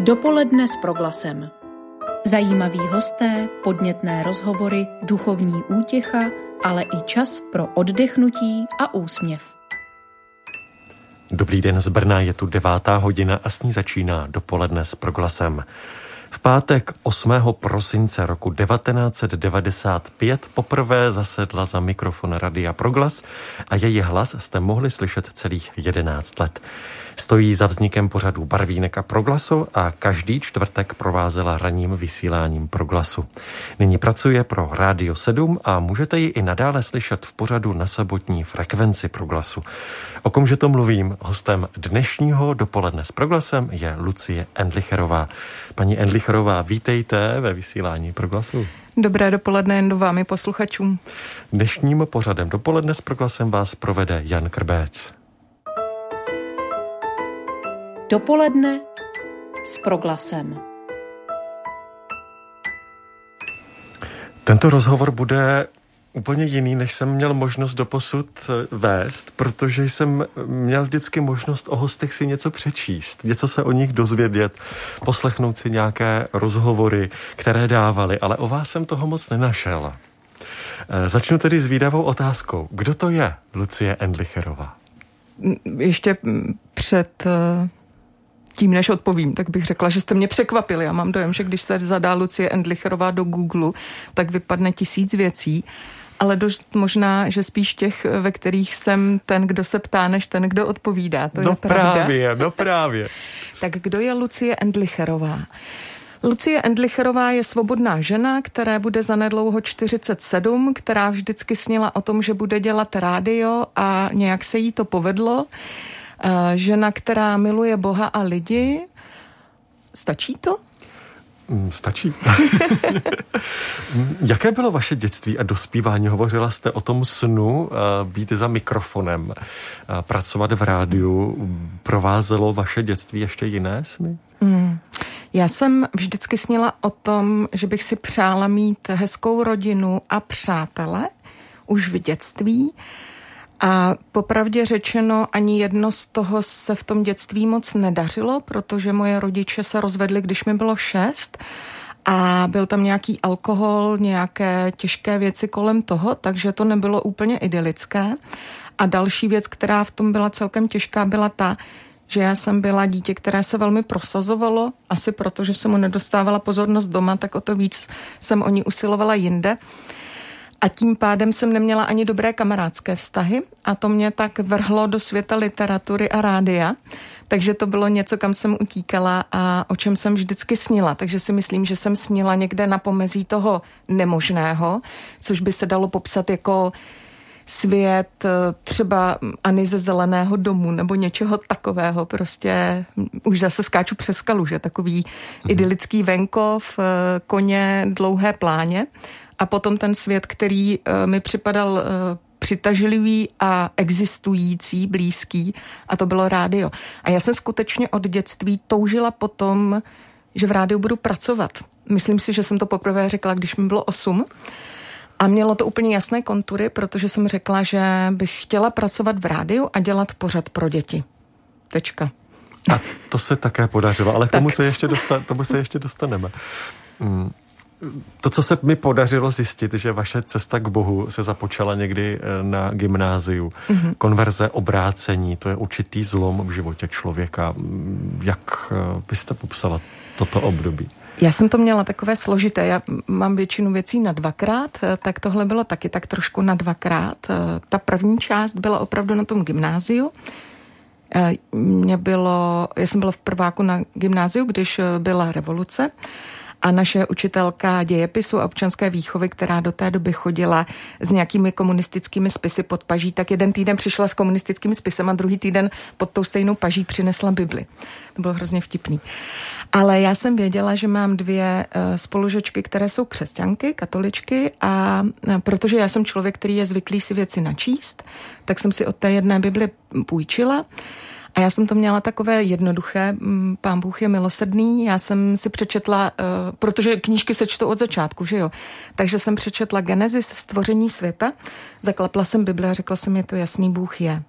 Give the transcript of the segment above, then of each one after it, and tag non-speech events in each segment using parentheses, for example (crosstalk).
Dopoledne s proglasem. Zajímaví hosté, podnětné rozhovory, duchovní útěcha, ale i čas pro oddechnutí a úsměv. Dobrý den z Brna, je tu devátá hodina a s ní začíná dopoledne s proglasem. V pátek 8. prosince roku 1995 poprvé zasedla za mikrofon Radia Proglas a její hlas jste mohli slyšet celých 11 let. Stojí za vznikem pořadu Barvínek a Proglasu a každý čtvrtek provázela ranním vysíláním Proglasu. Nyní pracuje pro Rádio 7 a můžete ji i nadále slyšet v pořadu na sobotní frekvenci Proglasu. O komže to mluvím, hostem dnešního dopoledne s Proglasem je Lucie Endlicherová. Paní Endlicherová, vítejte ve vysílání Proglasu. Dobré dopoledne jen do vámi posluchačům. Dnešním pořadem dopoledne s Proglasem vás provede Jan Krbec. Dopoledne s proglasem. Tento rozhovor bude úplně jiný, než jsem měl možnost doposud eh, vést, protože jsem měl vždycky možnost o hostech si něco přečíst, něco se o nich dozvědět, poslechnout si nějaké rozhovory, které dávali, ale o vás jsem toho moc nenašel. Eh, začnu tedy s výdavou otázkou. Kdo to je Lucie Endlicherová? Ještě před eh, tím, než odpovím, tak bych řekla, že jste mě překvapili. Já mám dojem, že když se zadá Lucie Endlicherová do Google, tak vypadne tisíc věcí ale dost možná, že spíš těch, ve kterých jsem ten, kdo se ptá, než ten, kdo odpovídá. To no je právě, no právě. (laughs) tak kdo je Lucie Endlicherová? Lucie Endlicherová je svobodná žena, která bude zanedlouho 47, která vždycky snila o tom, že bude dělat rádio a nějak se jí to povedlo. Eh, žena, která miluje Boha a lidi. Stačí to? Mm, stačí. (laughs) Jaké bylo vaše dětství a dospívání? Hovořila jste o tom snu eh, být za mikrofonem, eh, pracovat v rádiu. Provázelo vaše dětství ještě jiné sny? Mm. Já jsem vždycky snila o tom, že bych si přála mít hezkou rodinu a přátele už v dětství. A popravdě řečeno, ani jedno z toho se v tom dětství moc nedařilo, protože moje rodiče se rozvedli, když mi bylo šest a byl tam nějaký alkohol, nějaké těžké věci kolem toho, takže to nebylo úplně idylické. A další věc, která v tom byla celkem těžká, byla ta, že já jsem byla dítě, které se velmi prosazovalo, asi proto, že jsem mu nedostávala pozornost doma, tak o to víc jsem o ní usilovala jinde. A tím pádem jsem neměla ani dobré kamarádské vztahy a to mě tak vrhlo do světa literatury a rádia. Takže to bylo něco, kam jsem utíkala a o čem jsem vždycky snila. Takže si myslím, že jsem snila někde na pomezí toho nemožného, což by se dalo popsat jako svět eh, třeba ani ze zeleného domu nebo něčeho takového. Prostě už zase skáču přes skalu, že takový mm-hmm. idylický venkov, eh, koně, dlouhé pláně a potom ten svět, který uh, mi připadal uh, přitažlivý a existující, blízký, a to bylo rádio. A já jsem skutečně od dětství toužila potom, že v rádiu budu pracovat. Myslím si, že jsem to poprvé řekla, když mi bylo 8. A mělo to úplně jasné kontury, protože jsem řekla, že bych chtěla pracovat v rádiu a dělat pořad pro děti. Tečka. A to se také podařilo, ale k tomu, se ještě, tomu se ještě dostaneme. Mm to, co se mi podařilo zjistit, že vaše cesta k Bohu se započala někdy eh, na gymnáziu. Mm-hmm. Konverze, obrácení, to je určitý zlom v životě člověka. Jak eh, byste popsala toto období? Já jsem to měla takové složité. Já mám většinu věcí na dvakrát, eh, tak tohle bylo taky tak trošku na dvakrát. Ta první část byla opravdu na tom gymnáziu. Mě bylo, já jsem byla v prváku na gymnáziu, když byla revoluce a naše učitelka dějepisu a občanské výchovy, která do té doby chodila s nějakými komunistickými spisy pod paží, tak jeden týden přišla s komunistickým spisem a druhý týden pod tou stejnou paží přinesla Bibli. To bylo hrozně vtipný. Ale já jsem věděla, že mám dvě uh, spolužečky, které jsou křesťanky, katoličky a uh, protože já jsem člověk, který je zvyklý si věci načíst, tak jsem si od té jedné Bibli půjčila. A já jsem to měla takové jednoduché, mm, pán Bůh je milosrdný, já jsem si přečetla, uh, protože knížky se čtou od začátku, že jo, takže jsem přečetla Genesis, stvoření světa, zaklapla jsem Bible a řekla jsem, je to jasný, Bůh je.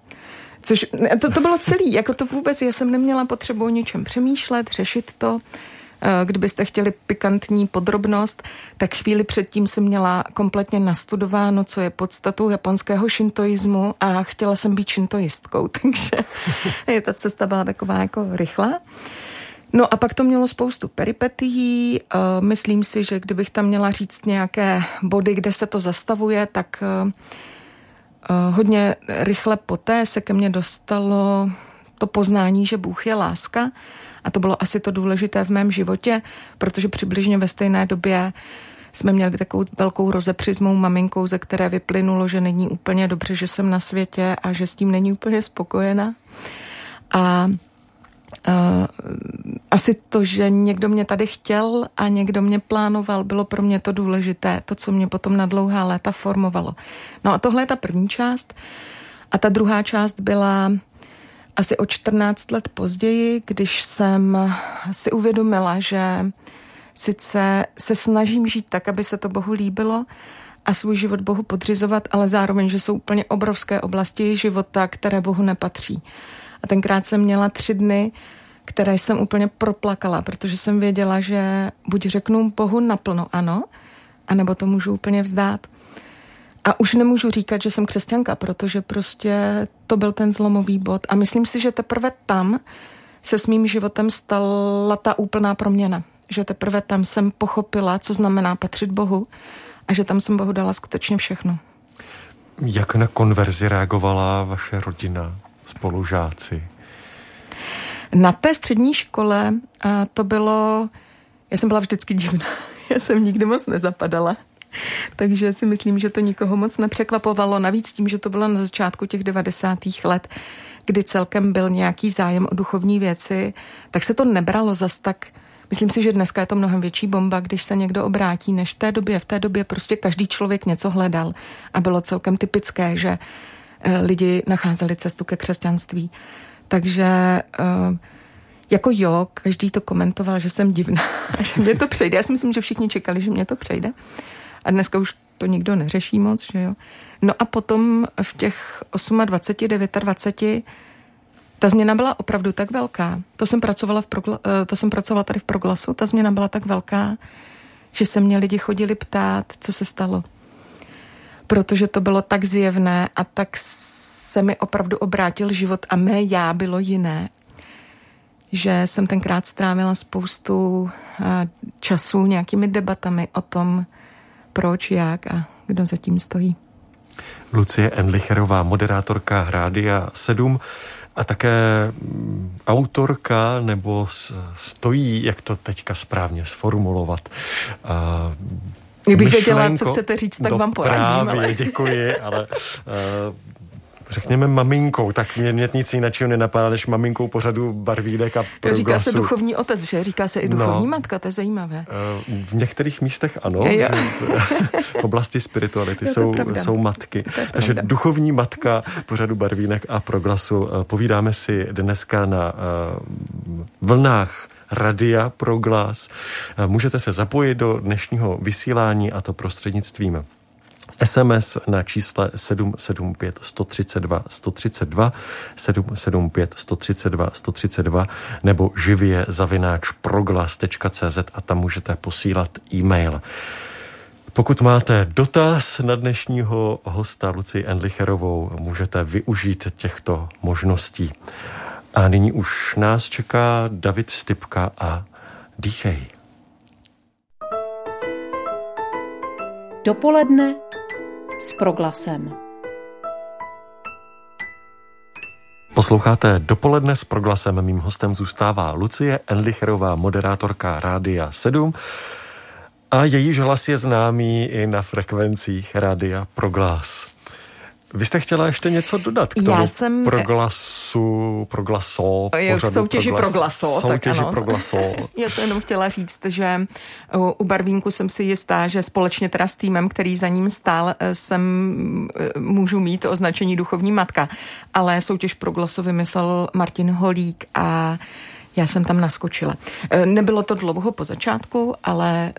Což to, to bylo celý, jako to vůbec, já jsem neměla potřebu o něčem přemýšlet, řešit to. Eh, kdybyste chtěli pikantní podrobnost, tak chvíli předtím jsem měla kompletně nastudováno, co je podstatou japonského šintoismu a chtěla jsem být šintoistkou, (laughs) takže ta cesta byla taková jako rychlá. No a pak to mělo spoustu peripetií. Eh, myslím si, že kdybych tam měla říct nějaké body, kde se to zastavuje, tak eh, hodně rychle poté se ke mně dostalo to poznání, že Bůh je láska a to bylo asi to důležité v mém životě, protože přibližně ve stejné době jsme měli takovou velkou rozepři s mou maminkou, ze které vyplynulo, že není úplně dobře, že jsem na světě a že s tím není úplně spokojena. A Uh, asi to, že někdo mě tady chtěl a někdo mě plánoval, bylo pro mě to důležité, to, co mě potom na dlouhá léta formovalo. No a tohle je ta první část. A ta druhá část byla asi o 14 let později, když jsem si uvědomila, že sice se snažím žít tak, aby se to Bohu líbilo a svůj život Bohu podřizovat, ale zároveň, že jsou úplně obrovské oblasti života, které Bohu nepatří. A tenkrát jsem měla tři dny, které jsem úplně proplakala, protože jsem věděla, že buď řeknu Bohu naplno ano, anebo to můžu úplně vzdát. A už nemůžu říkat, že jsem křesťanka, protože prostě to byl ten zlomový bod. A myslím si, že teprve tam se s mým životem stala ta úplná proměna. Že teprve tam jsem pochopila, co znamená patřit Bohu a že tam jsem Bohu dala skutečně všechno. Jak na konverzi reagovala vaše rodina, spolužáci? Na té střední škole to bylo, já jsem byla vždycky divná. (laughs) Já jsem nikdy moc nezapadala. (laughs) Takže si myslím, že to nikoho moc nepřekvapovalo. Navíc tím, že to bylo na začátku těch 90. let, kdy celkem byl nějaký zájem o duchovní věci, tak se to nebralo zas tak Myslím si, že dneska je to mnohem větší bomba, když se někdo obrátí, než v té době. V té době prostě každý člověk něco hledal a bylo celkem typické, že eh, lidi nacházeli cestu ke křesťanství. Takže eh, jako jo, každý to komentoval, že jsem divná, (laughs) že mě to přejde. Já si myslím, že všichni čekali, že mě to přejde. A dneska už to nikdo neřeší moc, že jo. No a potom v těch 28, 29, ta změna byla opravdu tak velká. To jsem pracovala, v progla, eh, to jsem pracovala tady v Proglasu, ta změna byla tak velká, že se mě lidi chodili ptát, co se stalo. Protože to bylo tak zjevné a tak se mi opravdu obrátil život a mé já bylo jiné, že jsem tenkrát strávila spoustu eh, času nějakými debatami o tom, proč, jak a kdo zatím stojí. Lucie Enlicherová, moderátorka Rádia 7 a také mm, autorka, nebo stojí, jak to teďka správně sformulovat. Kdybych věděla, co chcete říct, tak vám poradím. Právě, ale... děkuji, ale uh, (laughs) řekněme maminkou, tak mě, mě nic jiného nenapadá, než maminkou pořadu barvídek a proglasu. Říká se duchovní otec, že? Říká se i duchovní no, matka, to je zajímavé. Eh, v některých místech ano, že (laughs) v oblasti spirituality jsou, jsou matky. Takže duchovní matka pořadu barvínek a proglasu. Eh, povídáme si dneska na uh, vlnách Radia Proglas. Můžete se zapojit do dnešního vysílání a to prostřednictvím SMS na čísle 775 132 132 775 132 132 nebo živě zavináč proglas.cz a tam můžete posílat e-mail. Pokud máte dotaz na dnešního hosta Luci Endlicherovou, můžete využít těchto možností. A nyní už nás čeká David Stipka a Dýchej. Dopoledne s proglasem. Posloucháte dopoledne s proglasem. Mým hostem zůstává Lucie Enlicherová, moderátorka Rádia 7 a jejíž hlas je známý i na frekvencích Rádia Proglas. Vy jste chtěla ještě něco dodat k tomu Já jsem... proglasu, proglaso, k soutěži proglas, proglaso. Soutěži tak ano. proglaso. (laughs) Já jsem jenom chtěla říct, že u Barvínku jsem si jistá, že společně teda s týmem, který za ním stál, eh, jsem eh, můžu mít označení duchovní matka, ale soutěž proglaso vymyslel Martin Holík a já jsem tam naskočila. E, nebylo to dlouho po začátku, ale e,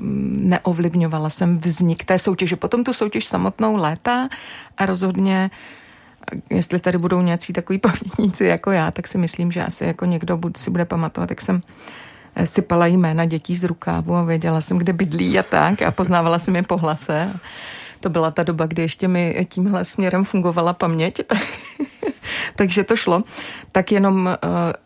neovlivňovala jsem vznik té soutěže. Potom tu soutěž samotnou léta a rozhodně jestli tady budou nějací takový (laughs) pamětníci jako já, tak si myslím, že asi jako někdo si bude pamatovat, jak jsem sypala jména dětí z rukávu a věděla jsem, kde bydlí a tak a poznávala jsem je po hlase. To byla ta doba, kdy ještě mi tímhle směrem fungovala paměť, (laughs) tak, takže to šlo. Tak jenom, eh,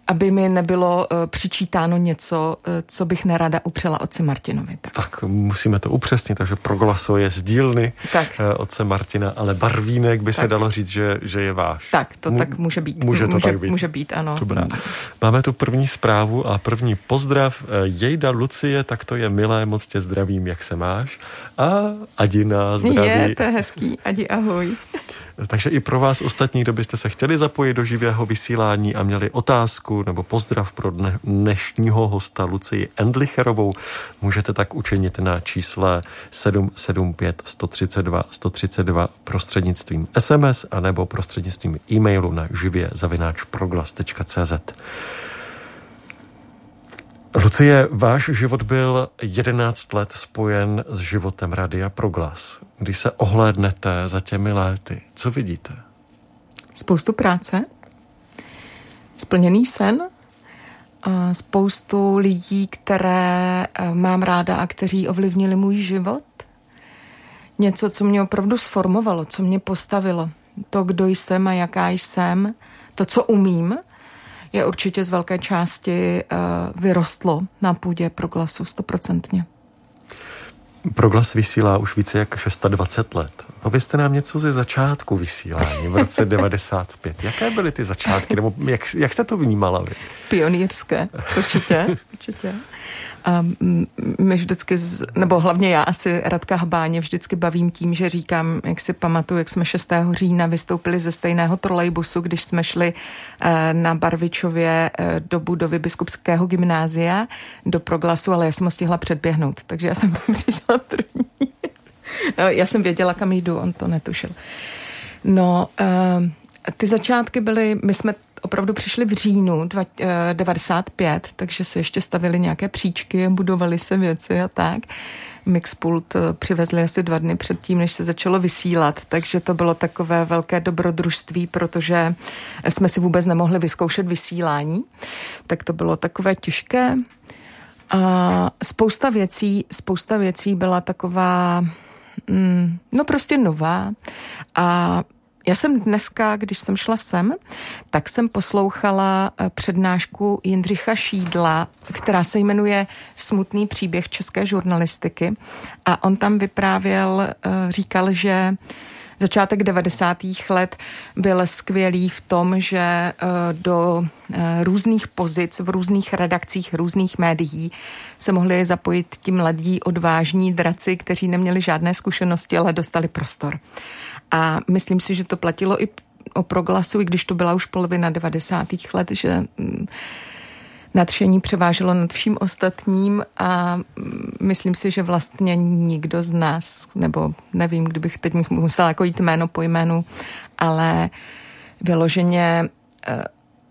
aby mi nebylo eh, přičítáno něco, eh, co bych nerada upřela otci Martinovi. Tak, tak musíme to upřesnit, takže proglaso je z dílny tak. otce Martina, ale barvínek by tak. se dalo říct, že, že je váš. Tak, to tak může být. Může to může, tak být. Může být, ano. Dobrá. Máme tu první zprávu a první pozdrav. Jejda Lucie, tak to je milé, moc tě zdravím, jak se máš. A Adina, zdraví. Je, to je hezký. Adi, ahoj. Takže i pro vás ostatní, kdo byste se chtěli zapojit do živého vysílání a měli otázku nebo pozdrav pro dnešního hosta Lucii Endlicherovou, můžete tak učinit na čísle 775 132 132 prostřednictvím SMS a nebo prostřednictvím e-mailu na živě zavináč proglas.cz. Lucie, váš život byl 11 let spojen s životem Radia Proglas. Když se ohlédnete za těmi léty, co vidíte? Spoustu práce, splněný sen, spoustu lidí, které eh, mám ráda a kteří ovlivnili můj život. Něco, co mě opravdu sformovalo, co mě postavilo. To, kdo jsem a jaká jsem, to, co umím – je určitě z velké části uh, vyrostlo na půdě proglasu stoprocentně. Proglas vysílá už více jak 620 let. Povězte nám něco ze začátku vysílání v roce (laughs) 95. Jaké byly ty začátky, nebo jak, jak jste to vnímala vy? Pionýrské, určitě, (laughs) určitě. A my vždycky, nebo hlavně já asi Radka Habáně vždycky bavím tím, že říkám, jak si pamatuju, jak jsme 6. října vystoupili ze stejného trolejbusu, když jsme šli eh, na Barvičově eh, do budovy biskupského gymnázia do proglasu, ale já jsem ho stihla předběhnout, takže já jsem tam (laughs) přišla první. No, já jsem věděla, kam jdu, on to netušil. No, eh, ty začátky byly, my jsme opravdu přišli v říjnu 95, eh, takže se ještě stavili nějaké příčky, budovaly se věci a tak. Mixpult eh, přivezli asi dva dny předtím, než se začalo vysílat, takže to bylo takové velké dobrodružství, protože jsme si vůbec nemohli vyzkoušet vysílání, tak to bylo takové těžké. A spousta věcí, spousta věcí byla taková, mm, no prostě nová a já jsem dneska, když jsem šla sem, tak jsem poslouchala eh, přednášku Jindřicha Šídla, která se jmenuje Smutný příběh české žurnalistiky. A on tam vyprávěl, eh, říkal, že začátek 90. let byl skvělý v tom, že eh, do různých pozic v různých redakcích různých médií se mohli zapojit ti mladí odvážní draci, kteří neměli žádné zkušenosti, ale dostali prostor. A myslím si, že to platilo i o proglasu, i když to byla už polovina 90. let, že mm, nadšení převáželo nad vším ostatním a mm, myslím si, že vlastně nikdo z nás, nebo nevím, kdybych teď musela jako jít jméno po jménu, ale vyloženě eh,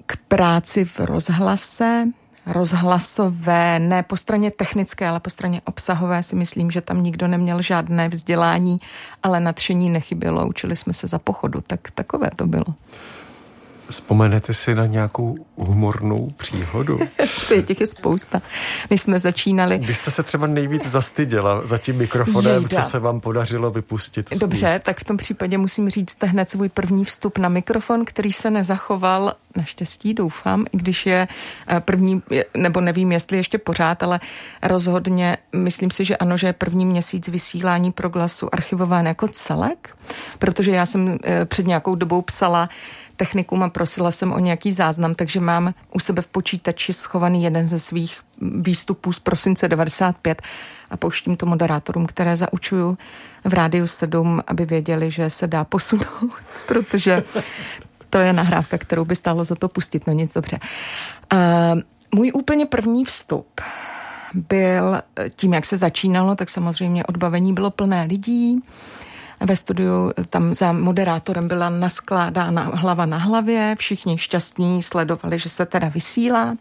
k práci v rozhlase, rozhlasové, ne po straně technické, ale po straně obsahové si myslím, že tam nikdo neměl žádné vzdělání, ale nadšení nechybělo, učili jsme se za pochodu, tak takové to bylo. Vzpomenete si na nějakou humornou příhodu? (laughs) Těch je spousta. Než jsme začínali... Kdy jste se třeba nejvíc zastyděla za tím mikrofonem, Jejda. co se vám podařilo vypustit? Dobře, úst. tak v tom případě musím říct hned svůj první vstup na mikrofon, který se nezachoval, naštěstí doufám, i když je eh, první, nebo nevím, jestli ještě pořád, ale rozhodně myslím si, že ano, že je první měsíc vysílání pro glasu archivován jako celek, protože já jsem eh, před nějakou dobou psala technikům a prosila jsem o nějaký záznam, takže mám u sebe v počítači schovaný jeden ze svých výstupů z prosince 95 a pouštím to moderátorům, které zaučuju v Rádiu 7, aby věděli, že se dá posunout, (laughs) protože to je nahrávka, kterou by stálo za to pustit, no nic dobře. Uh, můj úplně první vstup byl tím, jak se začínalo, tak samozřejmě odbavení bylo plné lidí ve studiu tam za moderátorem byla naskládána hlava na hlavě, všichni šťastní sledovali, že se teda vysílá.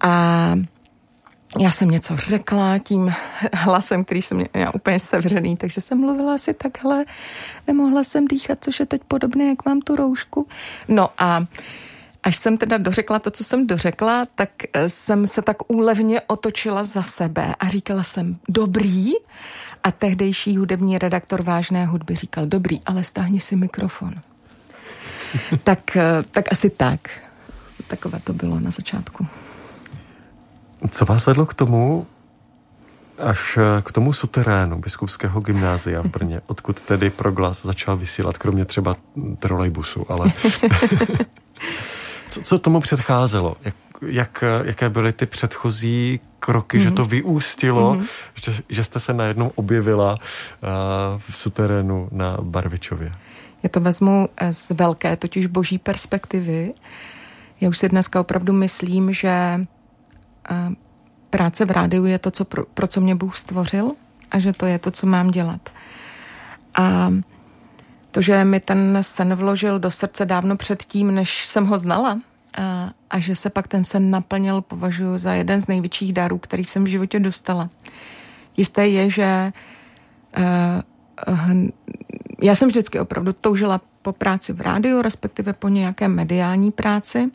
A já jsem něco řekla tím hlasem, který jsem měla úplně sevřený, takže jsem mluvila asi takhle, nemohla jsem dýchat, což je teď podobné, jak mám tu roušku. No a až jsem teda dořekla to, co jsem dořekla, tak eh, jsem se tak úlevně otočila za sebe a říkala jsem dobrý a tehdejší hudební redaktor vážné hudby říkal dobrý, ale stáhni si mikrofon. (laughs) tak, eh, tak asi tak. Takové to bylo na začátku. Co vás vedlo k tomu, až eh, k tomu suterénu biskupského gymnázia v Brně, (laughs) odkud tedy proglas začal vysílat, kromě třeba trolejbusu, ale (laughs) co, co tomu předcházelo? Jak, jak, jaké byly ty předchozí kroky, mm-hmm. že to mhm. vyústilo, mm-hmm. že, že jste se najednou objevila uh, v suterénu na Barvičově? Já to vezmu eh, z velké, totiž boží perspektivy. Já už si dneska opravdu myslím, že práce v rádiu je to, co pro, pro co mě Bůh stvořil a že to je to, co mám dělat. A to, že mi ten sen vložil do srdce dávno předtím, než jsem ho znala, a, a že se pak ten sen naplnil, považuji za jeden z největších darů, kterých jsem v životě dostala. Jisté je, že uh, uh, já jsem vždycky opravdu toužila po práci v rádiu, respektive po nějaké mediální práci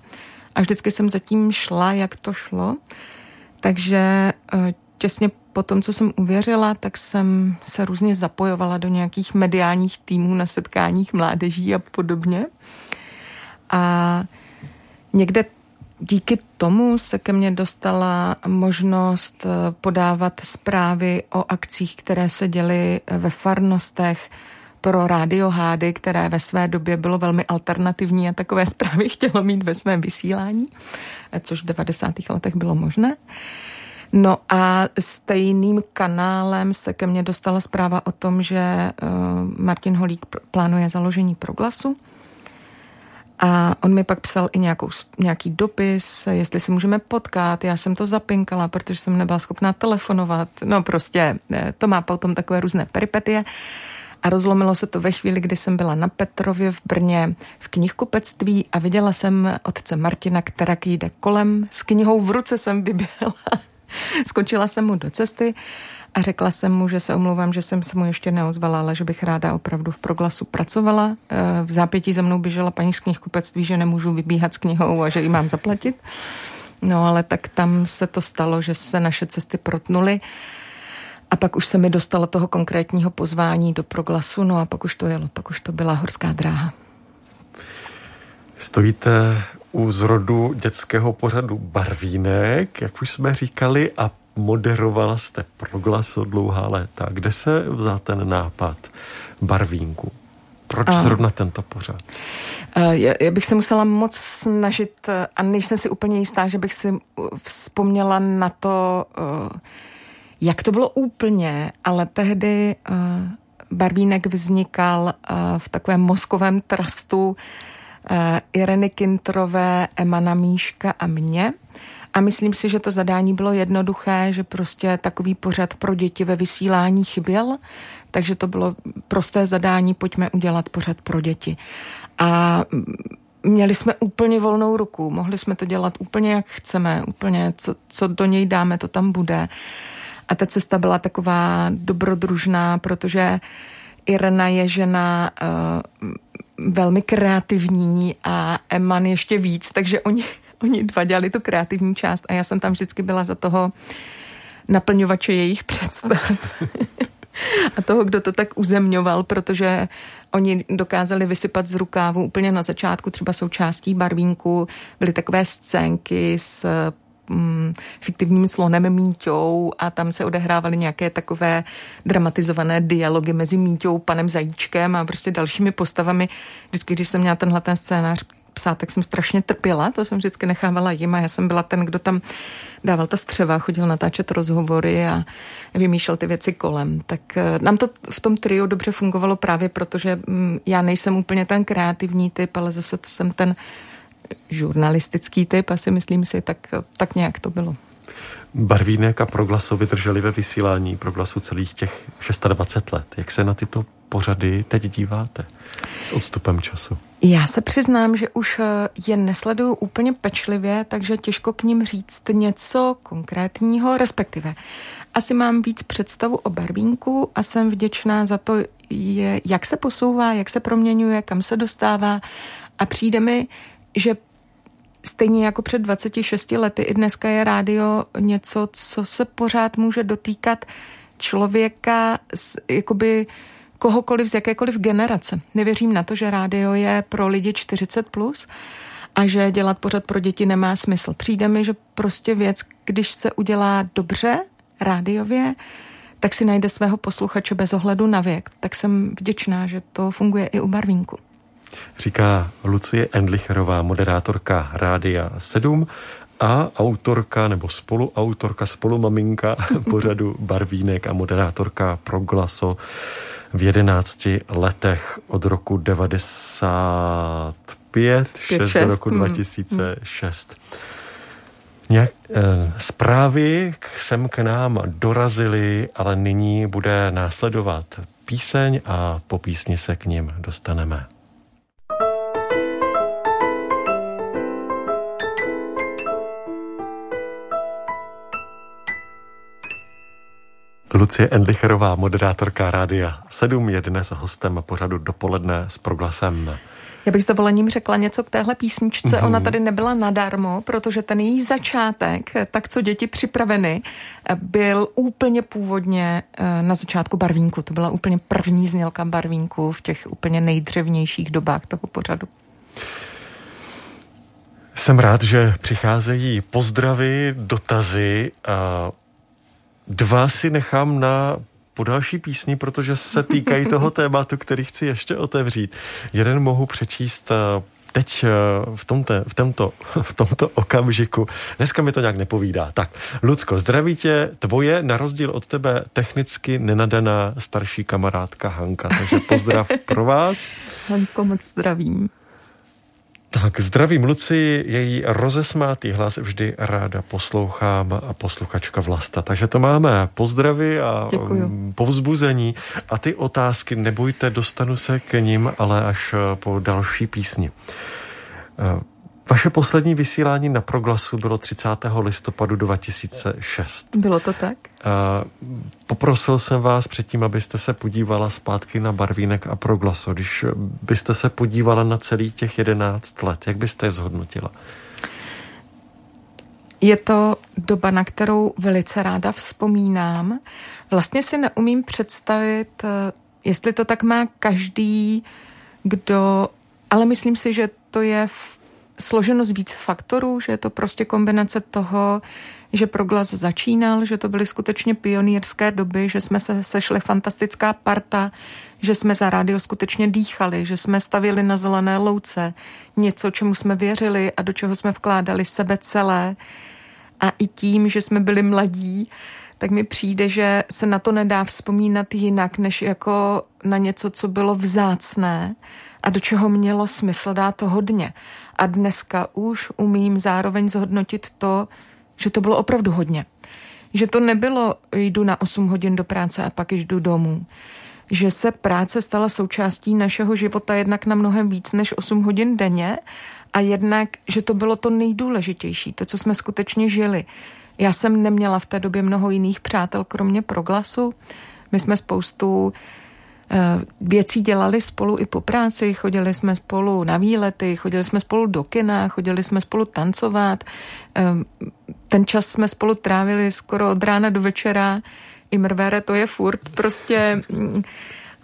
a vždycky jsem zatím šla, jak to šlo. Takže eh, těsně po tom, co jsem uvěřila, tak jsem se různě zapojovala do nějakých mediálních týmů na setkáních mládeží a podobně. A někde díky tomu se ke mně dostala možnost eh, podávat zprávy o akcích, které se děly ve farnostech, pro rádio Hády, které ve své době bylo velmi alternativní a takové (laughs) zprávy chtělo mít ve svém vysílání, což v 90. letech bylo možné. No a stejným kanálem se ke mně dostala zpráva o tom, že Martin Holík plánuje založení proglasu. A on mi pak psal i nějakou, nějaký dopis, jestli si můžeme potkat. Já jsem to zapinkala, protože jsem nebyla schopná telefonovat. No prostě eh, to má potom takové různé peripetie. A rozlomilo se to ve chvíli, kdy jsem byla na Petrově v Brně v knihkupectví a viděla jsem otce Martina, která jde kolem. S knihou v ruce jsem vyběhla. (laughs) Skočila jsem mu do cesty a řekla jsem mu, že se omlouvám, že jsem se mu ještě neozvala, ale že bych ráda opravdu v proglasu pracovala. Eh, v zápětí za mnou běžela paní z knihkupectví, že nemůžu vybíhat s knihou a že ji mám zaplatit. No ale tak tam se to stalo, že se naše cesty protnuly a pak už se mi dostalo toho konkrétního pozvání do proglasu, no a pak už to jelo, pak už to byla horská dráha. Stojíte u zrodu dětského pořadu Barvínek, jak už jsme říkali, a moderovala jste proglas o dlouhá léta. Kde se vzal ten nápad barvínku? Proč a. zrovna tento pořad? Já, já bych se musela moc snažit a nejsem si úplně jistá, že bych si vzpomněla na to, jak to bylo úplně, ale tehdy Barvínek vznikal v takovém mozkovém trastu Ireny Kintrové, Emana Míška a mě. A myslím si, že to zadání bylo jednoduché, že prostě takový pořad pro děti ve vysílání chyběl, takže to bylo prosté zadání, pojďme udělat pořad pro děti. A měli jsme úplně volnou ruku, mohli jsme to dělat úplně jak chceme, úplně co, co do něj dáme, to tam bude. A ta cesta byla taková dobrodružná, protože Irena je žena uh, velmi kreativní a Eman ještě víc, takže oni, oni dva dělali tu kreativní část a já jsem tam vždycky byla za toho naplňovače jejich představ. (laughs) a toho, kdo to tak uzemňoval, protože oni dokázali vysypat z rukávu úplně na začátku třeba součástí barvínku. Byly takové scénky s mm, fiktivním slonem Míťou a tam se odehrávaly nějaké takové dramatizované dialogy mezi Míťou, panem Zajíčkem a prostě dalšími postavami. Vždycky, když jsem měla tenhle ten scénář psát, tak jsem strašně trpěla, to jsem vždycky nechávala jim a já jsem byla ten, kdo tam dával ta střeva, chodil natáčet rozhovory a vymýšlel ty věci kolem. Tak eh, nám to v tom triu dobře fungovalo právě proto, že mm, já nejsem úplně ten kreativní typ, ale zase jsem ten žurnalistický typ, asi myslím si, tak, tak nějak to bylo. Barvínek a Proglaso vydrželi ve vysílání Proglasu celých těch 26 let. Jak se na tyto pořady teď díváte s odstupem času? Já se přiznám, že už eh, je nesleduju úplně pečlivě, takže těžko k ním říct něco konkrétního, respektive asi mám víc představu o barvínku a jsem vděčná za to, jak se posouvá, jak se proměňuje, kam se dostává a přijde mi, že stejně jako před 26 lety i dneska je rádio něco, co se pořád může dotýkat člověka z, jakoby kohokoliv z jakékoliv generace. Nevěřím na to, že rádio je pro lidi 40 plus a že dělat pořád pro děti nemá smysl. Přijde mi, že prostě věc, když se udělá dobře, rádiově, tak si najde svého posluchače bez ohledu na věk. Tak jsem vděčná, že to funguje i u Barvínku. Říká Lucie Endlicherová, moderátorka Rádia 7 a autorka nebo spoluautorka, spolumaminka (laughs) pořadu Barvínek a moderátorka Proglaso v 11 letech od roku 95 6 do roku 2006. Hmm. Nějak, e, zprávy sem k nám dorazily, ale nyní bude následovat píseň a po písni se k ním dostaneme. Lucie Endlicherová, moderátorka Rádia 7, je dnes hostem pořadu dopoledne s proglasem. Já bych s dovolením řekla něco k téhle písničce. Mm-hmm. Ona tady nebyla nadarmo, protože ten její začátek, tak co děti připraveny, byl úplně původně eh, na začátku barvínku. To byla úplně první znělka barvínku v těch úplně nejdřevnějších dobách toho pořadu. Jsem rád, že přicházejí pozdravy, dotazy. A dva si nechám na po další písni, protože se týkají (laughs) toho tématu, který chci ještě otevřít. Jeden mohu přečíst eh, teď eh, v tomto, v, tomto, (laughs) v tomto okamžiku. Dneska mi to nějak nepovídá. Tak, Lucko, zdraví tě, tvoje, na rozdíl od tebe, technicky nenadaná starší kamarádka Hanka. Takže pozdrav (laughs) pro vás. Hanko, moc zdravím. Tak zdravím Luci, její rozesmátý hlas vždy ráda poslouchám a posluchačka Vlasta. Takže to máme pozdravy a Děkuju. Um, povzbuzení. A ty otázky, nebojte, dostanu se k ním, ale až uh, po další písni. Vaše poslední vysílání na Proglasu bylo 30. listopadu 2006. Bylo to tak? Poprosil jsem vás předtím, abyste se podívala zpátky na Barvínek a Proglaso. Když byste se podívala na celý těch 11 let, jak byste je zhodnotila? Je to doba, na kterou velice ráda vzpomínám. Vlastně si neumím představit, eh, jestli to tak má každý, kdo, ale myslím si, že to je v složeno z víc faktorů, že je to prostě kombinace toho, že proglas začínal, že to byly skutečně pionýrské doby, že jsme se sešli fantastická parta, že jsme za rádio skutečně dýchali, že jsme stavili na zelené louce něco, čemu jsme věřili a do čeho jsme vkládali sebe celé. A i tím, že jsme byli mladí, tak mi přijde, že se na to nedá vzpomínat jinak, než jako na něco, co bylo vzácné a do čeho mělo smysl dát to hodně. A dneska už umím zároveň zhodnotit to, že to bylo opravdu hodně. Že to nebylo, jdu na 8 hodin do práce a pak jdu domů. Že se práce stala součástí našeho života jednak na mnohem víc než 8 hodin denně a jednak, že to bylo to nejdůležitější, to, co jsme skutečně žili. Já jsem neměla v té době mnoho jiných přátel, kromě proglasu. My jsme spoustu Eh, věcí dělali spolu i po práci, chodili jsme spolu na výlety, chodili jsme spolu do kina, chodili jsme spolu tancovat. Eh, ten čas jsme spolu trávili skoro od rána do večera. I mrvére to je furt prostě mm,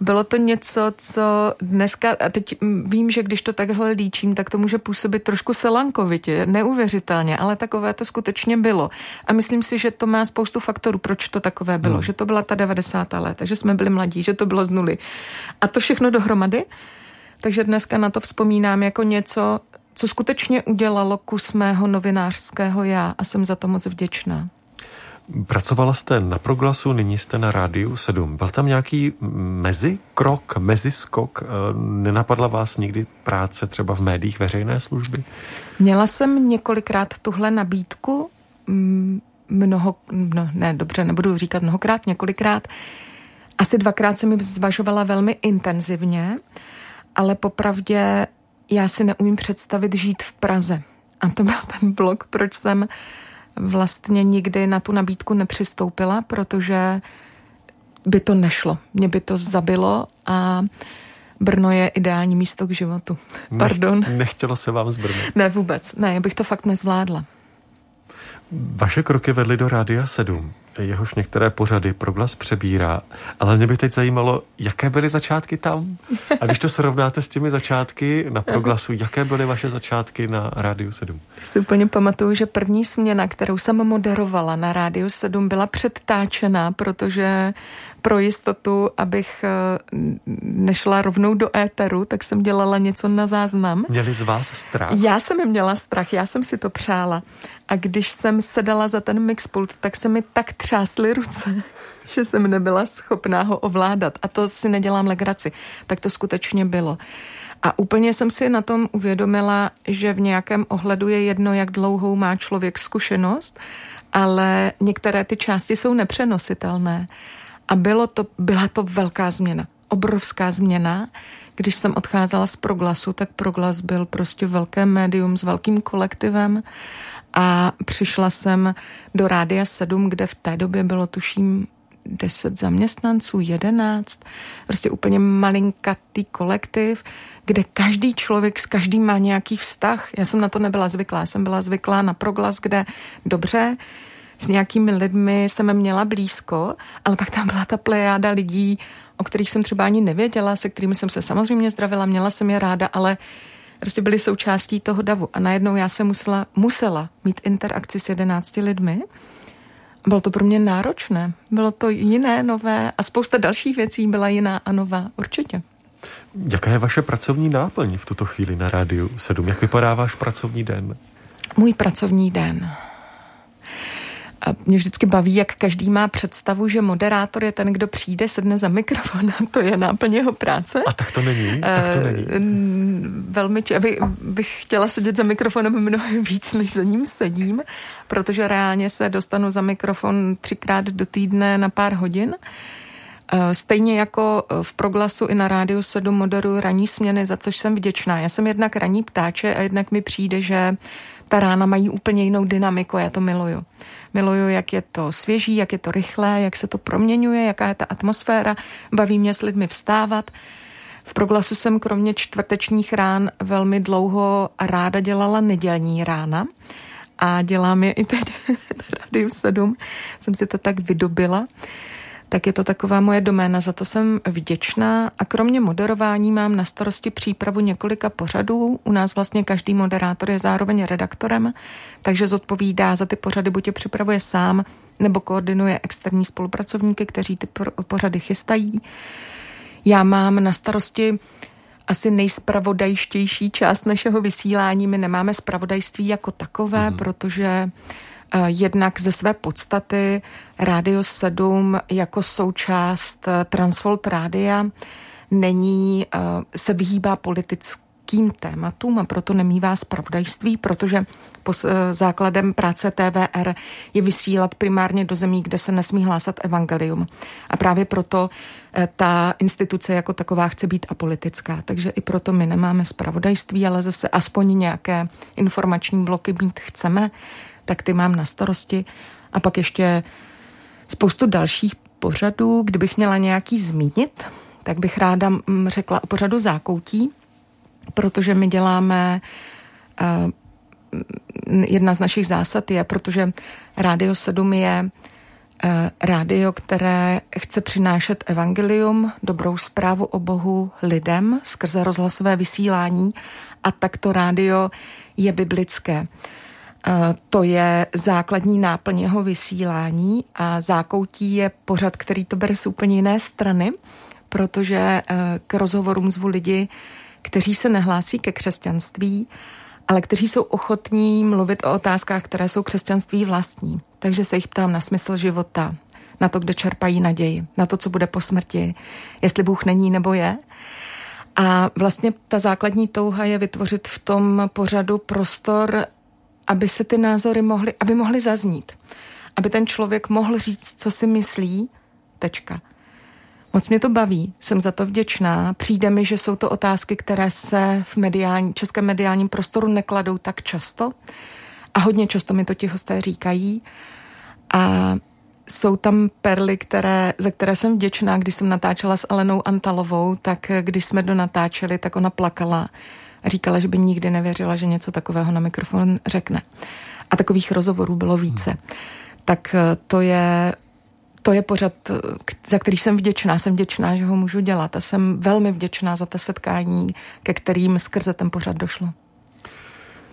bylo to něco, co dneska, a teď vím, že když to takhle líčím, tak to může působit trošku selankovitě, neuvěřitelně, ale takové to skutečně bylo. A myslím si, že to má spoustu faktorů, proč to takové bylo. Hmm. Že to byla ta 90. léta, že jsme byli mladí, že to bylo z nuly. A to všechno dohromady. Takže dneska na to vzpomínám jako něco, co skutečně udělalo kus mého novinářského já a jsem za to moc vděčná. Pracovala jste na Proglasu, nyní jste na Rádiu 7. Byl tam nějaký mezikrok, meziskok? Eh, nenapadla vás nikdy práce třeba v médiích veřejné služby? Měla jsem několikrát tuhle nabídku. Mm, mnoho, no ne, dobře, nebudu říkat mnohokrát, několikrát. Asi dvakrát jsem mi zvažovala velmi intenzivně, ale popravdě já si neumím představit žít v Praze. A to byl ten blok, proč jsem vlastně nikdy na tu nabídku nepřistoupila, protože by to nešlo. Mě by to zabilo a Brno je ideální místo k životu. Pardon. Nech, nechtělo se vám z Brna? Ne, vůbec. Ne, já bych to fakt nezvládla. Vaše kroky vedly do Rádia 7 jehož některé pořady proglas přebírá, ale mě by teď zajímalo, jaké byly začátky tam? A když to srovnáte s těmi začátky na proglasu, jaké byly vaše začátky na Rádiu 7? Si úplně pamatuju, že první směna, kterou jsem moderovala na Rádiu 7, byla předtáčená, protože pro jistotu, abych eh, nešla rovnou do éteru, tak jsem dělala něco na záznam. Měli z vás strach? Já jsem měla strach, já jsem si to přála. A když jsem sedala za ten mixpult, tak se mi tak třásly ruce, (laughs) že jsem nebyla schopná ho ovládat. A to si nedělám legraci. Tak to skutečně bylo. A úplně jsem si na tom uvědomila, že v nějakém ohledu je jedno, jak dlouhou má člověk zkušenost, ale některé ty části jsou nepřenositelné. A bylo to, byla to velká změna, obrovská změna. Když jsem odcházela z Proglasu, tak Proglas byl prostě velké médium s velkým kolektivem a přišla jsem do Rádia 7, kde v té době bylo tuším 10 zaměstnanců, 11, prostě úplně malinkatý kolektiv, kde každý člověk s každým má nějaký vztah. Já jsem na to nebyla zvyklá, já jsem byla zvyklá na proglas, kde dobře, s nějakými lidmi jsem měla blízko, ale pak tam byla ta plejáda lidí, o kterých jsem třeba ani nevěděla, se kterými jsem se samozřejmě zdravila, měla jsem je ráda, ale prostě byli součástí toho davu. A najednou já jsem musela, musela mít interakci s jedenácti lidmi. Bylo to pro mě náročné. Bylo to jiné, nové a spousta dalších věcí byla jiná a nová, určitě. Jaká je vaše pracovní náplň v tuto chvíli na rádiu 7? Jak vypadá váš pracovní den? Můj pracovní den. A mě vždycky baví, jak každý má představu, že moderátor je ten, kdo přijde, sedne za mikrofon a to je náplň jeho práce. A tak to není, tak to není. Uh, velmi, aby bych chtěla sedět za mikrofonem mnohem víc, než za ním sedím, protože reálně se dostanu za mikrofon třikrát do týdne na pár hodin. Eh, stejně jako v proglasu i na rádiu 7 moderuji ranní směny, za což jsem vděčná. Já jsem jednak ranní ptáče a jednak mi přijde, že ta rána mají úplně jinou dynamiku, já to miluju. Miluju, jak je to svěží, jak je to rychlé, jak se to proměňuje, jaká je ta atmosféra, baví mě s lidmi vstávat. V proglasu jsem kromě čtvrtečních rán velmi dlouho ráda dělala nedělní rána a dělám je i teď (laughs) na Radiu 7. Jsem si to tak vydobila tak je to taková moje doména, za to jsem vděčná a kromě moderování mám na starosti přípravu několika pořadů. U nás vlastně každý moderátor je zároveň redaktorem, takže zodpovídá za ty pořady, buď je připravuje sám, nebo koordinuje externí spolupracovníky, kteří ty pořady chystají. Já mám na starosti asi nejspravodajštější část našeho vysílání. My nemáme spravodajství jako takové, mm-hmm. protože jednak ze své podstaty Rádio 7 jako součást eh, Transvolt Rádia není, eh, se vyhýbá politickým tématům a proto nemývá zpravodajství, protože základem práce TVR je vysílat primárně do zemí, kde se nesmí hlásat evangelium. A právě proto ta instituce jako taková chce být apolitická. Takže i proto my nemáme zpravodajství, ale zase aspoň nějaké informační bloky mít chceme tak ty mám na starosti. A pak ještě spoustu dalších pořadů, kdybych měla nějaký zmínit, tak bych ráda mm, řekla o pořadu zákoutí, protože my děláme uh, jedna z našich zásad je, protože Rádio 7 je uh, rádio, které chce přinášet evangelium, dobrou zprávu o Bohu lidem skrze rozhlasové vysílání a tak to rádio je biblické. To je základní náplň jeho vysílání a zákoutí je pořad, který to bere z úplně jiné strany, protože eh, k rozhovorům zvu lidi, kteří se nehlásí ke křesťanství, ale kteří jsou ochotní mluvit o otázkách, které jsou křesťanství vlastní. Takže se jich ptám na smysl života, na to, kde čerpají naději, na to, co bude po smrti, jestli Bůh není nebo je. A vlastně ta základní touha je vytvořit v tom pořadu prostor aby se ty názory mohly, aby mohly zaznít. aby ten člověk mohl říct, co si myslí, tečka. Moc mě to baví, jsem za to vděčná. Přijde mi, že jsou to otázky, které se v mediální, českém mediálním prostoru nekladou tak často a hodně často mi to ti hosté říkají. A jsou tam perly, které, za které jsem vděčná, když jsem natáčela s Alenou Antalovou, tak když jsme do natáčeli, tak ona plakala a říkala, že by nikdy nevěřila, že něco takového na mikrofon řekne. A takových rozhovorů bylo více. Hmm. Tak to je to je pořad, za který jsem vděčná. Jsem vděčná, že ho můžu dělat a jsem velmi vděčná za ta setkání, ke kterým skrze ten pořad došlo.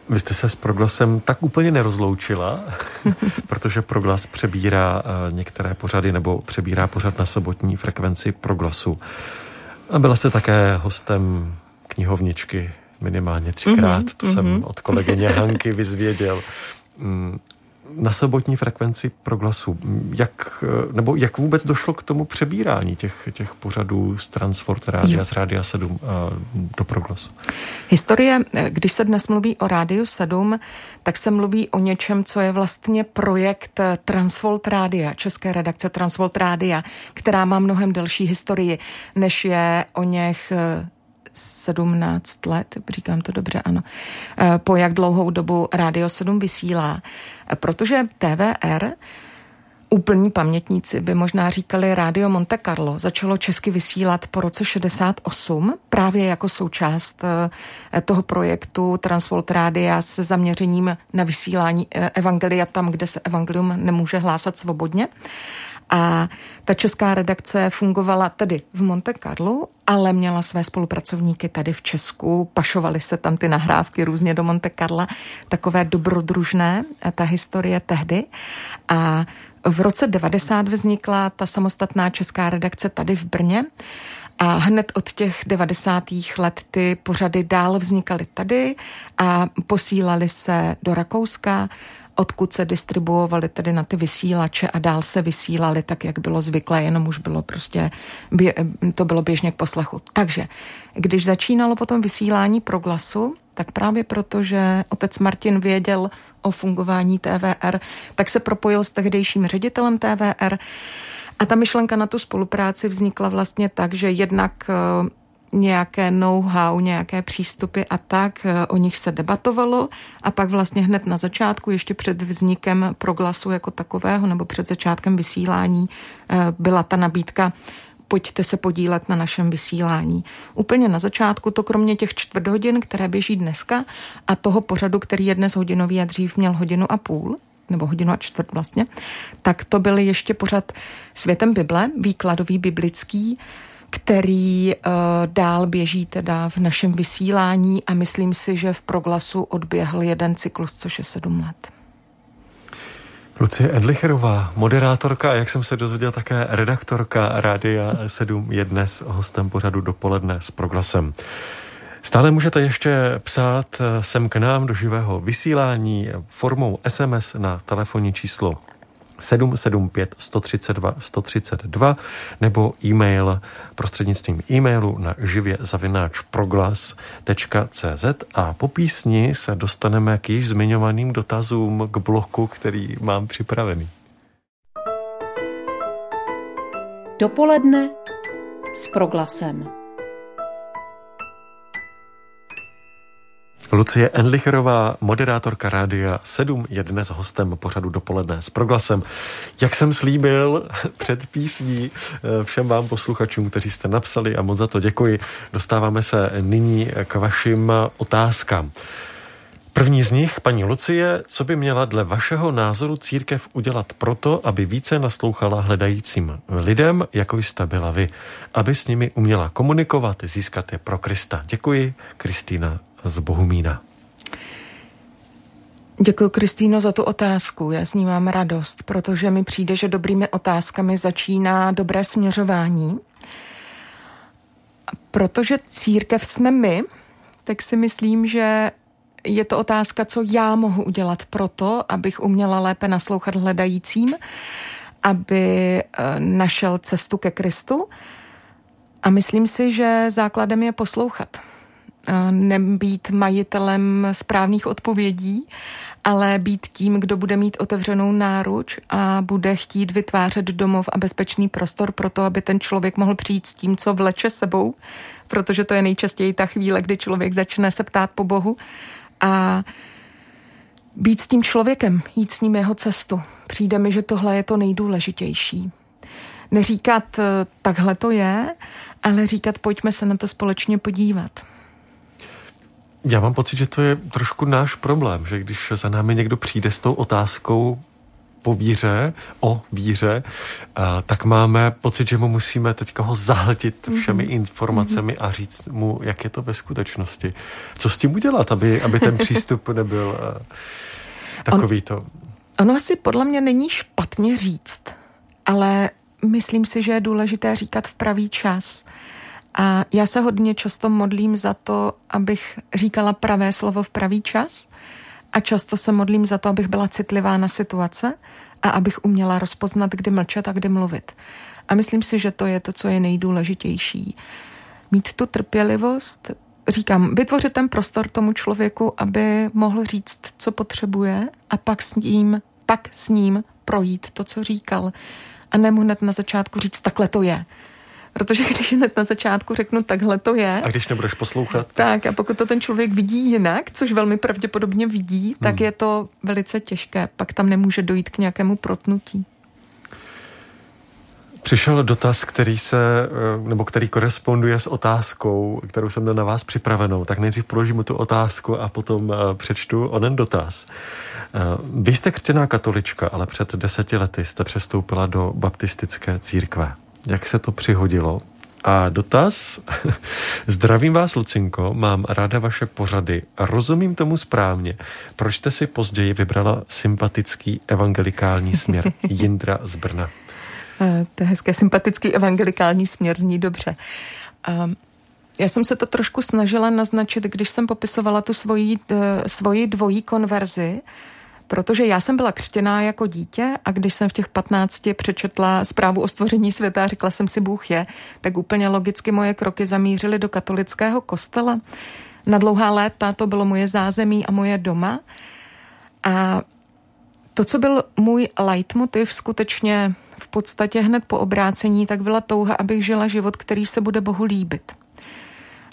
Vy jste se s Proglasem tak úplně nerozloučila, (laughs) protože Proglas přebírá eh, některé pořady nebo přebírá pořad na sobotní frekvenci Proglasu. A byla jste také hostem knihovničky minimálně třikrát, mm-hmm, to mm-hmm. jsem mhm. od kolegyně Hanky vyzvěděl. Mm, na sobotní frekvenci proglasu. Jak, nebo jak vůbec došlo k tomu přebírání těch, těch pořadů z Transfort Rádia, z Rádia 7 do proglasu? Historie, když se dnes mluví o Rádiu 7, tak se mluví o něčem, co je vlastně projekt Transvolt Rádia, české redakce Transvolt Rádia, která má mnohem delší historii, než je o něch 17 let, říkám to dobře, ano, eh, po jak dlouhou dobu Rádio 7 vysílá. Eh, protože TVR Úplní pamětníci by možná říkali Rádio Monte Carlo. Začalo česky vysílat po roce 68 právě jako součást eh, toho projektu Transvolt Rádia se zaměřením na vysílání evangelia tam, kde se evangelium nemůže hlásat svobodně. A ta česká redakce fungovala tedy v Monte Carlo, ale měla své spolupracovníky tady v Česku, pašovaly se tam ty nahrávky různě do Monte Carla, takové dobrodružné, ta historie tehdy. A v roce 90 vznikla ta samostatná česká redakce tady v Brně. A hned od těch 90. let ty pořady dál vznikaly tady a posílali se do Rakouska, odkud se distribuovaly tedy na ty vysílače a dál se vysílali tak, jak bylo zvyklé, jenom už bylo prostě, to bylo běžně k poslechu. Takže, když začínalo potom vysílání pro glasu, tak právě proto, že otec Martin věděl o fungování TVR, tak se propojil s tehdejším ředitelem TVR a ta myšlenka na tu spolupráci vznikla vlastně tak, že jednak nějaké know-how, nějaké přístupy a tak, eh, o nich se debatovalo a pak vlastně hned na začátku, ještě před vznikem proglasu jako takového nebo před začátkem vysílání eh, byla ta nabídka pojďte se podílet na našem vysílání. Úplně na začátku to kromě těch čtvrt hodin, které běží dneska a toho pořadu, který je dnes hodinový a dřív měl hodinu a půl, nebo hodinu a čtvrt vlastně, tak to byly ještě pořad Světem Bible, výkladový biblický, který uh, dál běží teda v našem vysílání a myslím si, že v proglasu odběhl jeden cyklus, což je sedm let. Lucie Edlicherová, moderátorka a jak jsem se dozvěděl také redaktorka Rádia 7 je dnes hostem pořadu dopoledne s proglasem. Stále můžete ještě psát eh, sem k nám do živého vysílání formou SMS na telefonní číslo 775 132 132 nebo e-mail prostřednictvím e-mailu na živě a po písni se dostaneme k již zmiňovaným dotazům k bloku, který mám připravený. Dopoledne s proglasem. Lucie Enlicherová, moderátorka Rádia 7, je dnes hostem pořadu dopoledne s proglasem. Jak jsem slíbil (laughs) před písní eh, všem vám posluchačům, kteří jste napsali a moc za to děkuji, dostáváme se nyní k vašim otázkám. První z nich, paní Lucie, co by měla dle vašeho názoru církev udělat proto, aby více naslouchala hledajícím lidem, jako jste byla vy, aby s nimi uměla komunikovat, získat je pro Krista. Děkuji, Kristýna z Bohumína. Děkuji, Kristýno, za tu otázku. Já s ní mám radost, protože mi přijde, že dobrými otázkami začíná dobré směřování. Protože církev jsme my, tak si myslím, že je to otázka, co já mohu udělat pro to, abych uměla lépe naslouchat hledajícím, aby eh, našel cestu ke Kristu. A myslím si, že základem je poslouchat nebýt majitelem správných odpovědí, ale být tím, kdo bude mít otevřenou náruč a bude chtít vytvářet domov a bezpečný prostor pro to, aby ten člověk mohl přijít s tím, co vleče sebou, protože to je nejčastěji ta chvíle, kdy člověk začne se ptát po Bohu a být s tím člověkem, jít s ním jeho cestu. Přijde mi, že tohle je to nejdůležitější. Neříkat, eh, takhle to je, ale říkat, pojďme se na to společně podívat. Já mám pocit, že to je trošku náš problém, že když za námi někdo přijde s tou otázkou po víře, o víře, tak máme pocit, že mu musíme teďka ho zahltit mhm. všemi mm-hmm. informacemi a říct mu, jak je to ve skutečnosti. Co s tím udělat, aby, aby ten (laughs) přístup nebyl takový to? On, ono asi podle mě není špatně říct, ale myslím si, že je důležité říkat v pravý čas. A já se hodně často modlím za to, abych říkala pravé slovo v pravý čas a často se modlím za to, abych byla citlivá na situace a abych uměla rozpoznat, kdy mlčet a kdy mluvit. A myslím si, že to je to, co je nejdůležitější. Mít tu trpělivost, říkám, vytvořit ten prostor tomu člověku, aby mohl říct, co potřebuje a pak s ním, pak s ním projít to, co říkal. A nemu hned na začátku říct, takhle to je. Protože když hned na začátku řeknu, takhle to je. A když nebudeš poslouchat? Tak a pokud to ten člověk vidí jinak, což velmi pravděpodobně vidí, tak hmm. je to velice těžké. Pak tam nemůže dojít k nějakému protnutí. Přišel dotaz, který se, eh, nebo který koresponduje s otázkou, kterou jsem měl na vás připravenou. Tak nejdřív položím tu otázku a potom eh, přečtu onen dotaz. Eh, vy jste křtěná katolička, ale před deseti lety jste přestoupila do baptistické církve jak se to přihodilo. A dotaz. (laughs) Zdravím vás, Lucinko, mám ráda vaše pořady. Rozumím tomu správně. Proč jste si později vybrala sympatický evangelikální směr (laughs) Jindra z Brna? Eh, to je hezké, sympatický evangelikální směr zní dobře. Ehm, já jsem se to trošku snažila naznačit, když jsem popisovala tu svoji, eh, svoji dvojí konverzi, Protože já jsem byla křtěná jako dítě a když jsem v těch 15 přečetla zprávu o stvoření světa a řekla jsem si, Bůh je, tak úplně logicky moje kroky zamířily do katolického kostela. Na dlouhá léta to bylo moje zázemí a moje doma. A to, co byl můj leitmotiv skutečně v podstatě hned po obrácení, tak byla touha, abych žila život, který se bude Bohu líbit.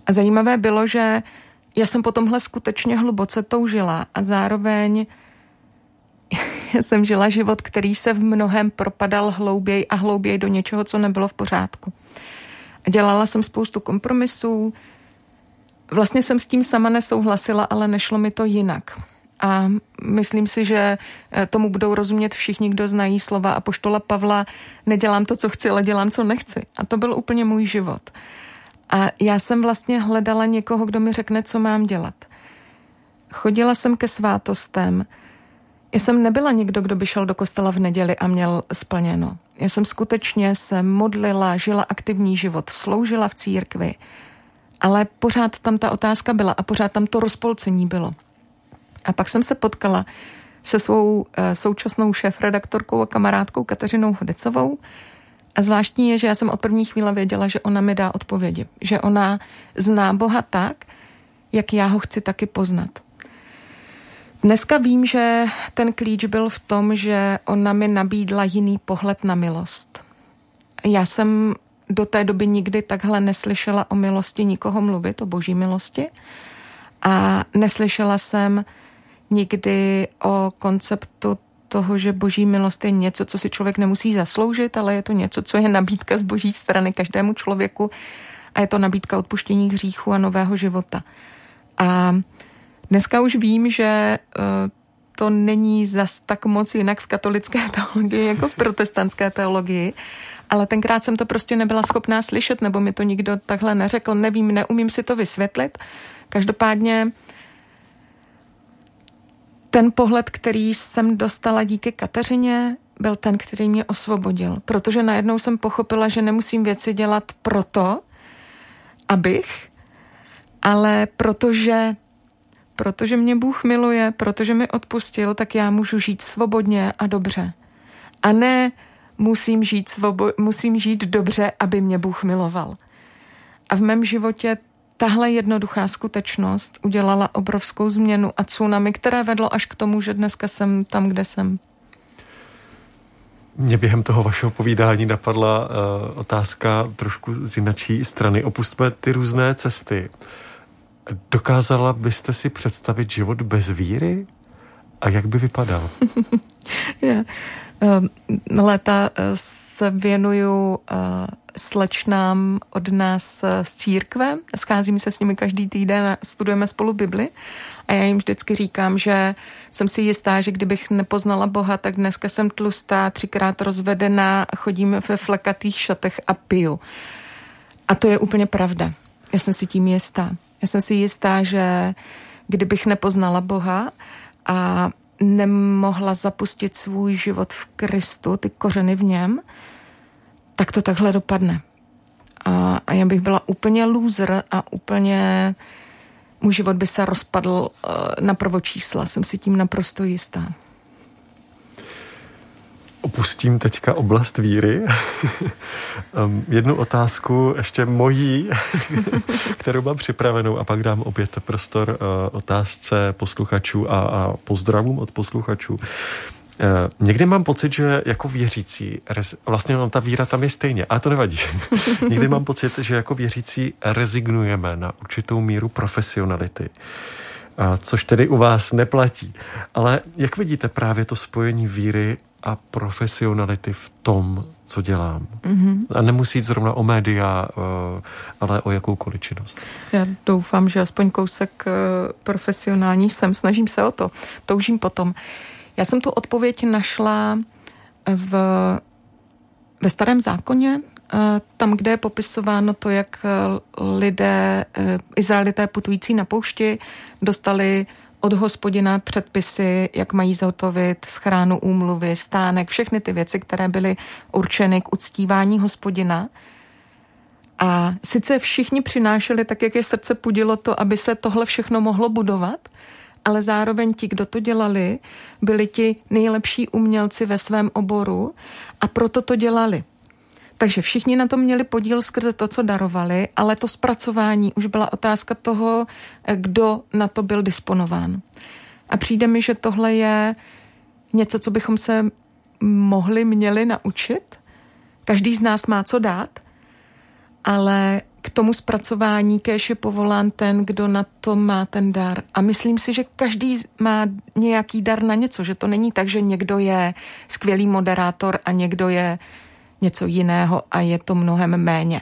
A zajímavé bylo, že já jsem po tomhle skutečně hluboce toužila a zároveň (laughs) jsem žila život, který se v mnohem propadal hlouběji a hlouběji do něčeho, co nebylo v pořádku. Dělala jsem spoustu kompromisů, vlastně jsem s tím sama nesouhlasila, ale nešlo mi to jinak. A myslím si, že eh, tomu budou rozumět všichni, kdo znají slova a poštola Pavla, nedělám to, co chci, ale dělám, co nechci. A to byl úplně můj život. A já jsem vlastně hledala někoho, kdo mi řekne, co mám dělat. Chodila jsem ke svátostem, já jsem nebyla nikdo, kdo by šel do kostela v neděli a měl splněno. Já jsem skutečně se modlila, žila aktivní život, sloužila v církvi, ale pořád tam ta otázka byla a pořád tam to rozpolcení bylo. A pak jsem se potkala se svou e, současnou šéf-redaktorkou a kamarádkou Kateřinou Hodecovou. A zvláštní je, že já jsem od první chvíle věděla, že ona mi dá odpovědi. Že ona zná Boha tak, jak já ho chci taky poznat. Dneska vím, že ten klíč byl v tom, že ona mi nabídla jiný pohled na milost. Já jsem do té doby nikdy takhle neslyšela o milosti nikoho mluvit, o boží milosti. A neslyšela jsem nikdy o konceptu toho, že boží milost je něco, co si člověk nemusí zasloužit, ale je to něco, co je nabídka z boží strany každému člověku a je to nabídka odpuštění hříchu a nového života. A Dneska už vím, že eh, to není zas tak moc jinak v katolické (laughs) teologii jako v protestantské teologii, ale tenkrát jsem to prostě nebyla schopná slyšet, nebo mi to nikdo takhle neřekl, nevím, neumím si to vysvětlit. Každopádně ten pohled, který jsem dostala díky Kateřině, byl ten, který mě osvobodil, protože najednou jsem pochopila, že nemusím věci dělat proto, abych, ale protože protože mě Bůh miluje, protože mi odpustil, tak já můžu žít svobodně a dobře. A ne musím žít, svobo- musím žít dobře, aby mě Bůh miloval. A v mém životě tahle jednoduchá skutečnost udělala obrovskou změnu a tsunami, které vedlo až k tomu, že dneska jsem tam, kde jsem. Mě během toho vašeho povídání napadla uh, otázka trošku z jinačí strany. Opustme ty různé cesty. Dokázala byste si představit život bez víry? A jak by vypadal? (laughs) yeah. um, léta eh, se věnuju uh, slečnám od nás z církve. Scházíme se s nimi každý týden studujeme spolu Bibli. A já jim vždycky říkám, že jsem si jistá, že kdybych nepoznala Boha, tak dneska jsem tlustá, třikrát rozvedená, chodím ve flekatých šatech a piju. A to je úplně pravda. Já jsem si tím jistá. Já jsem si jistá, že kdybych nepoznala Boha a nemohla zapustit svůj život v Kristu, ty kořeny v něm, tak to takhle dopadne. A, a já bych byla úplně loser a úplně můj život by se rozpadl uh, na prvočísla. Jsem si tím naprosto jistá. Opustím teďka oblast víry. (laughs) jednu otázku, ještě mojí, (laughs) kterou mám připravenou a pak dám opět prostor uh, otázce posluchačů a, a pozdravům od posluchačů. Uh, někdy mám pocit, že jako věřící, vlastně mám ta víra tam je stejně, ale to nevadí. (laughs) někdy mám pocit, že jako věřící rezignujeme na určitou míru profesionality. A což tedy u vás neplatí. Ale jak vidíte právě to spojení víry a profesionality v tom, co dělám? Mm-hmm. A nemusí jít zrovna o média, eh, ale o jakoukoliv činnost. Já doufám, že aspoň kousek profesionální jsem. Snažím se o to. Toužím potom. Já jsem tu odpověď našla v, ve starém zákoně, eh, tam, kde je popisováno to, jak eh, lidé, eh, Izraelité putující na poušti, dostali od hospodina předpisy, jak mají zhotovit schránu úmluvy, stánek, všechny ty věci, které byly určeny k uctívání hospodina. A sice všichni přinášeli tak, jak je srdce pudilo to, aby se tohle všechno mohlo budovat, ale zároveň ti, kdo to dělali, byli ti nejlepší umělci ve svém oboru a proto to dělali. Takže všichni na to měli podíl skrze to, co darovali, ale to zpracování už byla otázka toho, kdo na to byl disponován. A přijde mi, že tohle je něco, co bychom se mohli, měli naučit. Každý z nás má co dát, ale k tomu zpracování kéž je povolán ten, kdo na to má ten dar. A myslím si, že každý má nějaký dar na něco, že to není tak, že někdo je skvělý moderátor a někdo je něco jiného a je to mnohem méně.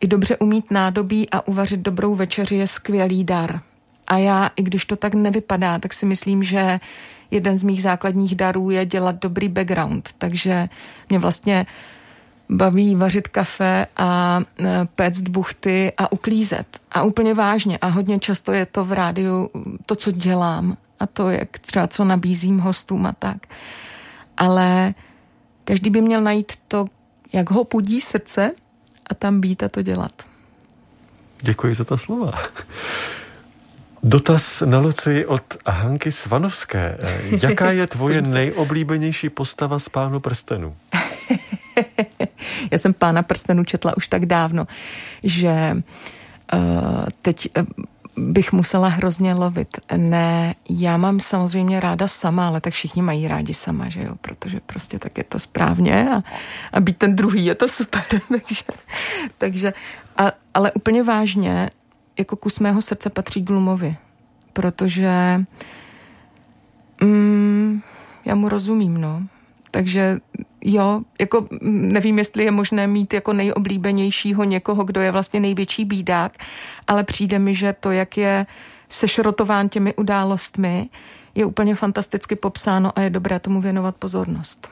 I dobře umít nádobí a uvařit dobrou večeři je skvělý dar. A já, i když to tak nevypadá, tak si myslím, že jeden z mých základních darů je dělat dobrý background. Takže mě vlastně baví vařit kafe a e, péct buchty a uklízet. A úplně vážně. A hodně často je to v rádiu to, co dělám a to, jak třeba co nabízím hostům a tak. Ale každý by měl najít to, jak ho pudí srdce a tam být a to dělat. Děkuji za ta slova. Dotaz na Luci od Hanky Svanovské. (laughs) Jaká je tvoje nejoblíbenější postava z Pánu prstenu? (laughs) Já jsem pána prstenů četla už tak dávno, že uh, teď uh, bych musela hrozně lovit. Ne, já mám samozřejmě ráda sama, ale tak všichni mají rádi sama, že jo, protože prostě tak je to správně a, a být ten druhý je to super, (laughs) takže, takže a, ale úplně vážně, jako kus mého srdce patří Glumovi, protože mm, já mu rozumím, no. Takže jo, jako nevím, jestli je možné mít jako nejoblíbenějšího někoho, kdo je vlastně největší bídák, ale přijde mi, že to, jak je sešrotován těmi událostmi, je úplně fantasticky popsáno a je dobré tomu věnovat pozornost.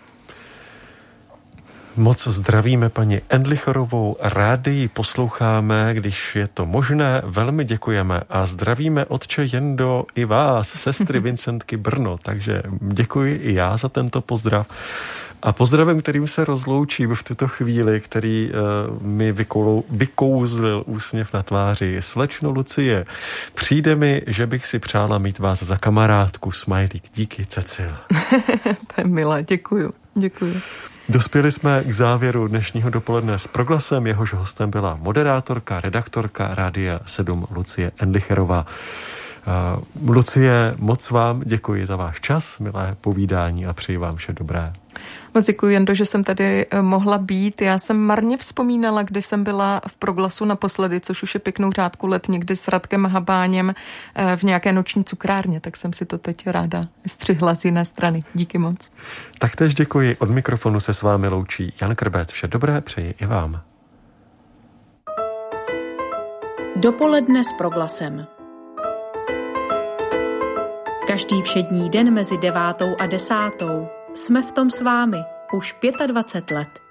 Moc zdravíme paní Endlichorovou, rádi ji posloucháme, když je to možné, velmi děkujeme a zdravíme otče Jendo i vás, sestry (laughs) Vincentky Brno, takže děkuji i já za tento pozdrav. A pozdravem, kterým se rozloučím v tuto chvíli, který uh, mi vykoulou, vykouzlil úsměv na tváři. Slečno Lucie, přijde mi, že bych si přála mít vás za kamarádku. Smajlík, díky, Cecil. (laughs) to je milé, děkuju, děkuju. Dospěli jsme k závěru dnešního dopoledne s proglasem. Jehož hostem byla moderátorka, redaktorka Rádia 7 Lucie Endlicherová. Uh, Lucie, moc vám děkuji za váš čas, milé povídání a přeji vám vše dobré. Moc děkuji, Jendo, že jsem tady eh, mohla být. Já jsem marně vzpomínala, kdy jsem byla v proglasu naposledy, což už je pěknou řádku let, někdy s Radkem Habáněm eh, v nějaké noční cukrárně, tak jsem si to teď ráda střihla z jiné strany. Díky moc. Taktéž děkuji. Od mikrofonu se s vámi loučí Jan Krbec. Vše dobré přeji i vám. Dopoledne s proglasem. Každý všední den mezi devátou a desátou jsme v tom s vámi už 25 let.